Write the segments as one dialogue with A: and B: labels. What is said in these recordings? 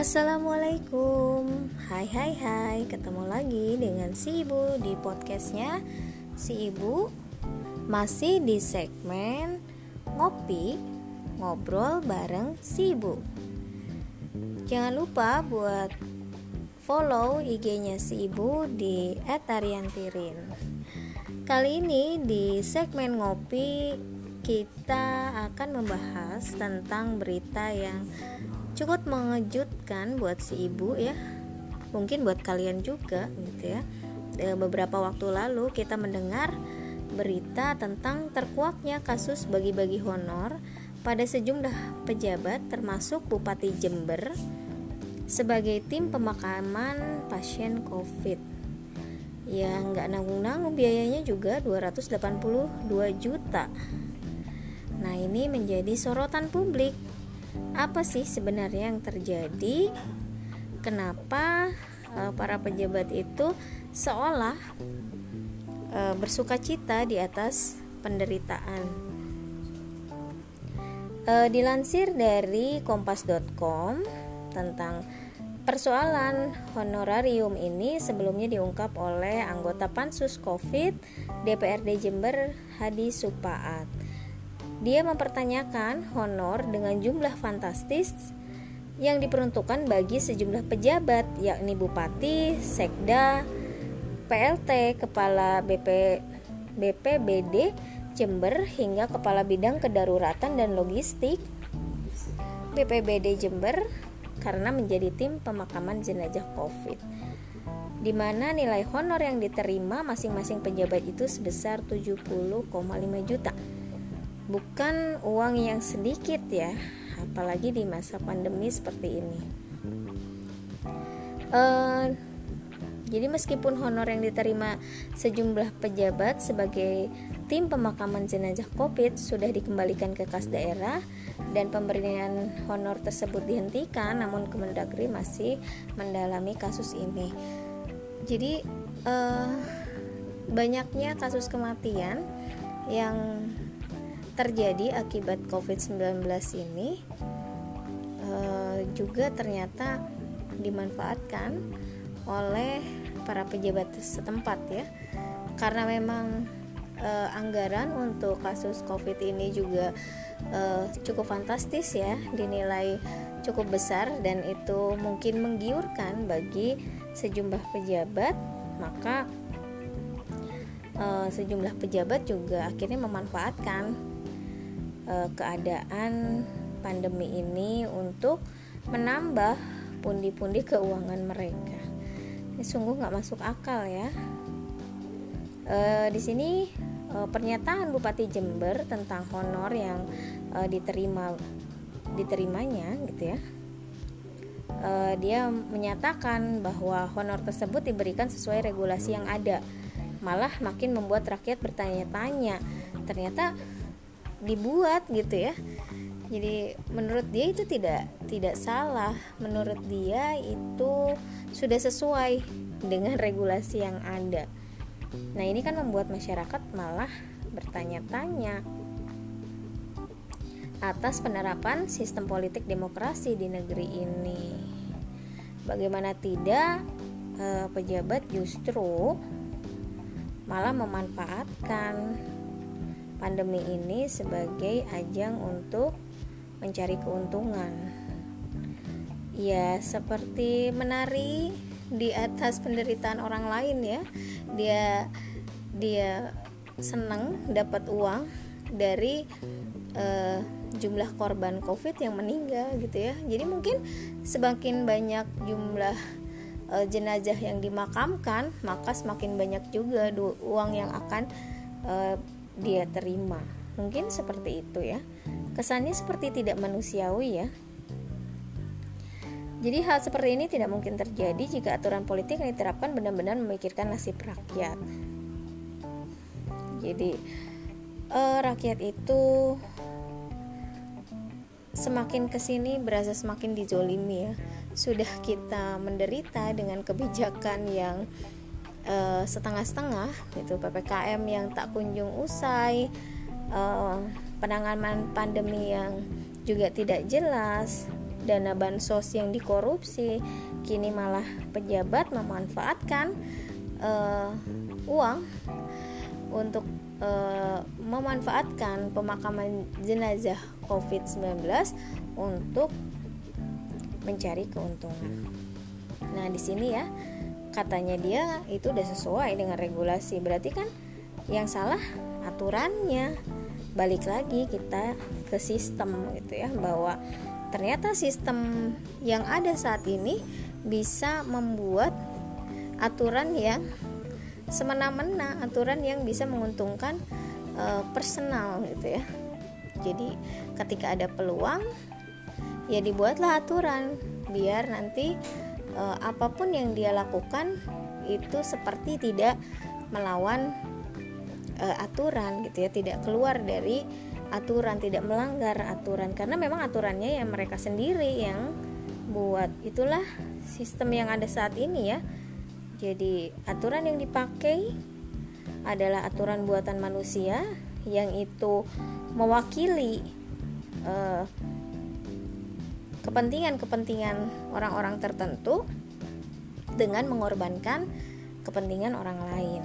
A: Assalamualaikum. Hai hai hai. Ketemu lagi dengan si ibu di podcastnya. Si ibu Masih di segmen Ngopi Ngobrol bareng si ibu. Jangan lupa buat follow IG-nya si ibu di @ariantirin. Kali ini di segmen ngopi kita akan membahas tentang berita yang cukup mengejutkan buat si ibu ya. Mungkin buat kalian juga gitu ya. E, beberapa waktu lalu kita mendengar berita tentang terkuaknya kasus bagi-bagi honor pada sejumlah pejabat termasuk Bupati Jember sebagai tim pemakaman pasien COVID. Yang nggak nanggung-nanggung biayanya juga 282 juta nah ini menjadi sorotan publik. Apa sih sebenarnya yang terjadi? Kenapa uh, para pejabat itu seolah uh, bersuka cita di atas penderitaan? Uh, dilansir dari kompas.com tentang persoalan honorarium ini sebelumnya diungkap oleh anggota Pansus Covid DPRD Jember Hadi Supaat dia mempertanyakan honor dengan jumlah fantastis yang diperuntukkan bagi sejumlah pejabat yakni bupati, sekda, PLT, kepala BP BPBD Jember hingga kepala bidang kedaruratan dan logistik. BPBD Jember karena menjadi tim pemakaman jenazah Covid di mana nilai honor yang diterima masing-masing pejabat itu sebesar 70,5 juta bukan uang yang sedikit ya apalagi di masa pandemi seperti ini uh, jadi meskipun honor yang diterima sejumlah pejabat sebagai tim pemakaman jenazah COVID sudah dikembalikan ke kas daerah dan pemberian honor tersebut dihentikan, namun Kemendagri masih mendalami kasus ini. Jadi uh, banyaknya kasus kematian yang terjadi akibat COVID-19 ini uh, juga ternyata dimanfaatkan oleh para pejabat setempat ya. Karena memang uh, anggaran untuk kasus COVID ini juga uh, cukup fantastis ya dinilai cukup besar dan itu mungkin menggiurkan bagi sejumlah pejabat maka sejumlah pejabat juga akhirnya memanfaatkan keadaan pandemi ini untuk menambah pundi-pundi keuangan mereka. Ini sungguh nggak masuk akal ya. Uh, di sini uh, pernyataan Bupati Jember tentang honor yang uh, diterima diterimanya gitu ya. Uh, dia menyatakan bahwa honor tersebut diberikan sesuai regulasi yang ada. Malah makin membuat rakyat bertanya-tanya. Ternyata dibuat gitu ya. Jadi menurut dia itu tidak tidak salah. Menurut dia itu sudah sesuai dengan regulasi yang ada. Nah ini kan membuat masyarakat malah bertanya-tanya atas penerapan sistem politik demokrasi di negeri ini. Bagaimana tidak eh, pejabat justru malah memanfaatkan pandemi ini sebagai ajang untuk mencari keuntungan. Ya, seperti menari di atas penderitaan orang lain ya. Dia dia senang dapat uang dari uh, jumlah korban Covid yang meninggal gitu ya. Jadi mungkin semakin banyak jumlah uh, jenazah yang dimakamkan, maka semakin banyak juga uang yang akan uh, dia terima. Mungkin seperti itu ya. Kesannya seperti tidak manusiawi ya. Jadi hal seperti ini tidak mungkin terjadi jika aturan politik yang diterapkan benar-benar memikirkan nasib rakyat. Jadi eh, rakyat itu semakin ke sini berasa semakin dizolimi ya. Sudah kita menderita dengan kebijakan yang uh, setengah-setengah itu ppkm yang tak kunjung usai uh, penanganan pandemi yang juga tidak jelas dana bansos yang dikorupsi kini malah pejabat memanfaatkan uh, uang untuk uh, memanfaatkan pemakaman jenazah COVID-19 untuk mencari keuntungan. Nah, di sini ya katanya dia itu udah sesuai dengan regulasi. Berarti kan yang salah aturannya. Balik lagi kita ke sistem gitu ya bahwa ternyata sistem yang ada saat ini bisa membuat aturan yang semena-mena, aturan yang bisa menguntungkan uh, personal gitu ya. Jadi ketika ada peluang ya dibuatlah aturan biar nanti uh, apa pun yang dia lakukan itu seperti tidak melawan uh, aturan gitu ya, tidak keluar dari aturan, tidak melanggar aturan karena memang aturannya yang mereka sendiri yang buat. Itulah sistem yang ada saat ini ya. Jadi, aturan yang dipakai adalah aturan buatan manusia yang itu mewakili uh, kepentingan-kepentingan orang-orang tertentu dengan mengorbankan kepentingan orang lain.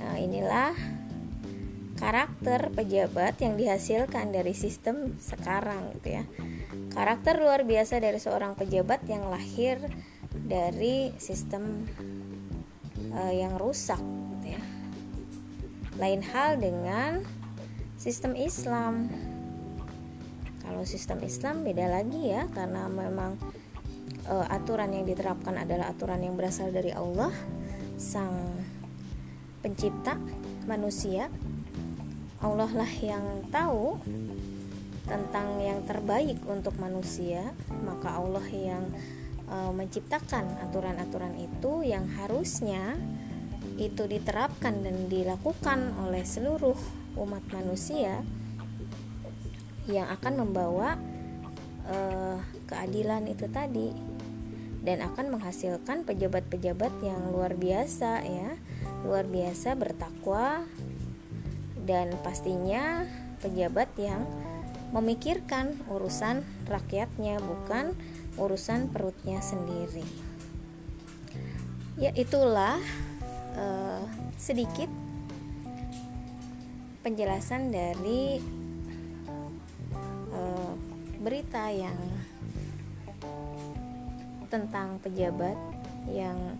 A: Nah, inilah karakter pejabat yang dihasilkan dari sistem sekarang gitu ya. Karakter luar biasa dari seorang pejabat yang lahir dari sistem uh, yang rusak gitu ya. Lain hal dengan sistem Islam kalau sistem Islam beda lagi ya karena memang e, aturan yang diterapkan adalah aturan yang berasal dari Allah sang pencipta manusia. Allah lah yang tahu tentang yang terbaik untuk manusia maka Allah yang e, menciptakan aturan-aturan itu yang harusnya itu diterapkan dan dilakukan oleh seluruh umat manusia yang akan membawa uh, keadilan itu tadi. Dan akan menghasilkan pejabat-pejabat yang luar biasa ya. Luar biasa bertakwa. Dan pastinya pejabat yang memikirkan urusan rakyatnya bukan urusan perutnya sendiri. Ya itulah uh, sedikit penjelasan dari berita yang tentang pejabat yang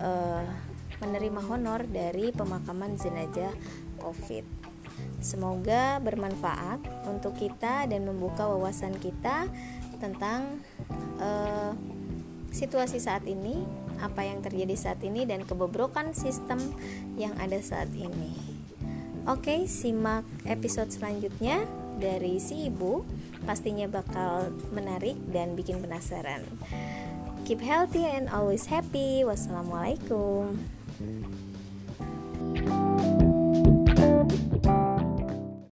A: uh, menerima honor dari pemakaman jenazah COVID. Semoga bermanfaat untuk kita dan membuka wawasan kita tentang uh, situasi saat ini, apa yang terjadi saat ini, dan kebobrokan sistem yang ada saat ini. Oke, simak episode selanjutnya dari si ibu pastinya bakal menarik dan bikin penasaran. Keep healthy and always happy. Wassalamualaikum.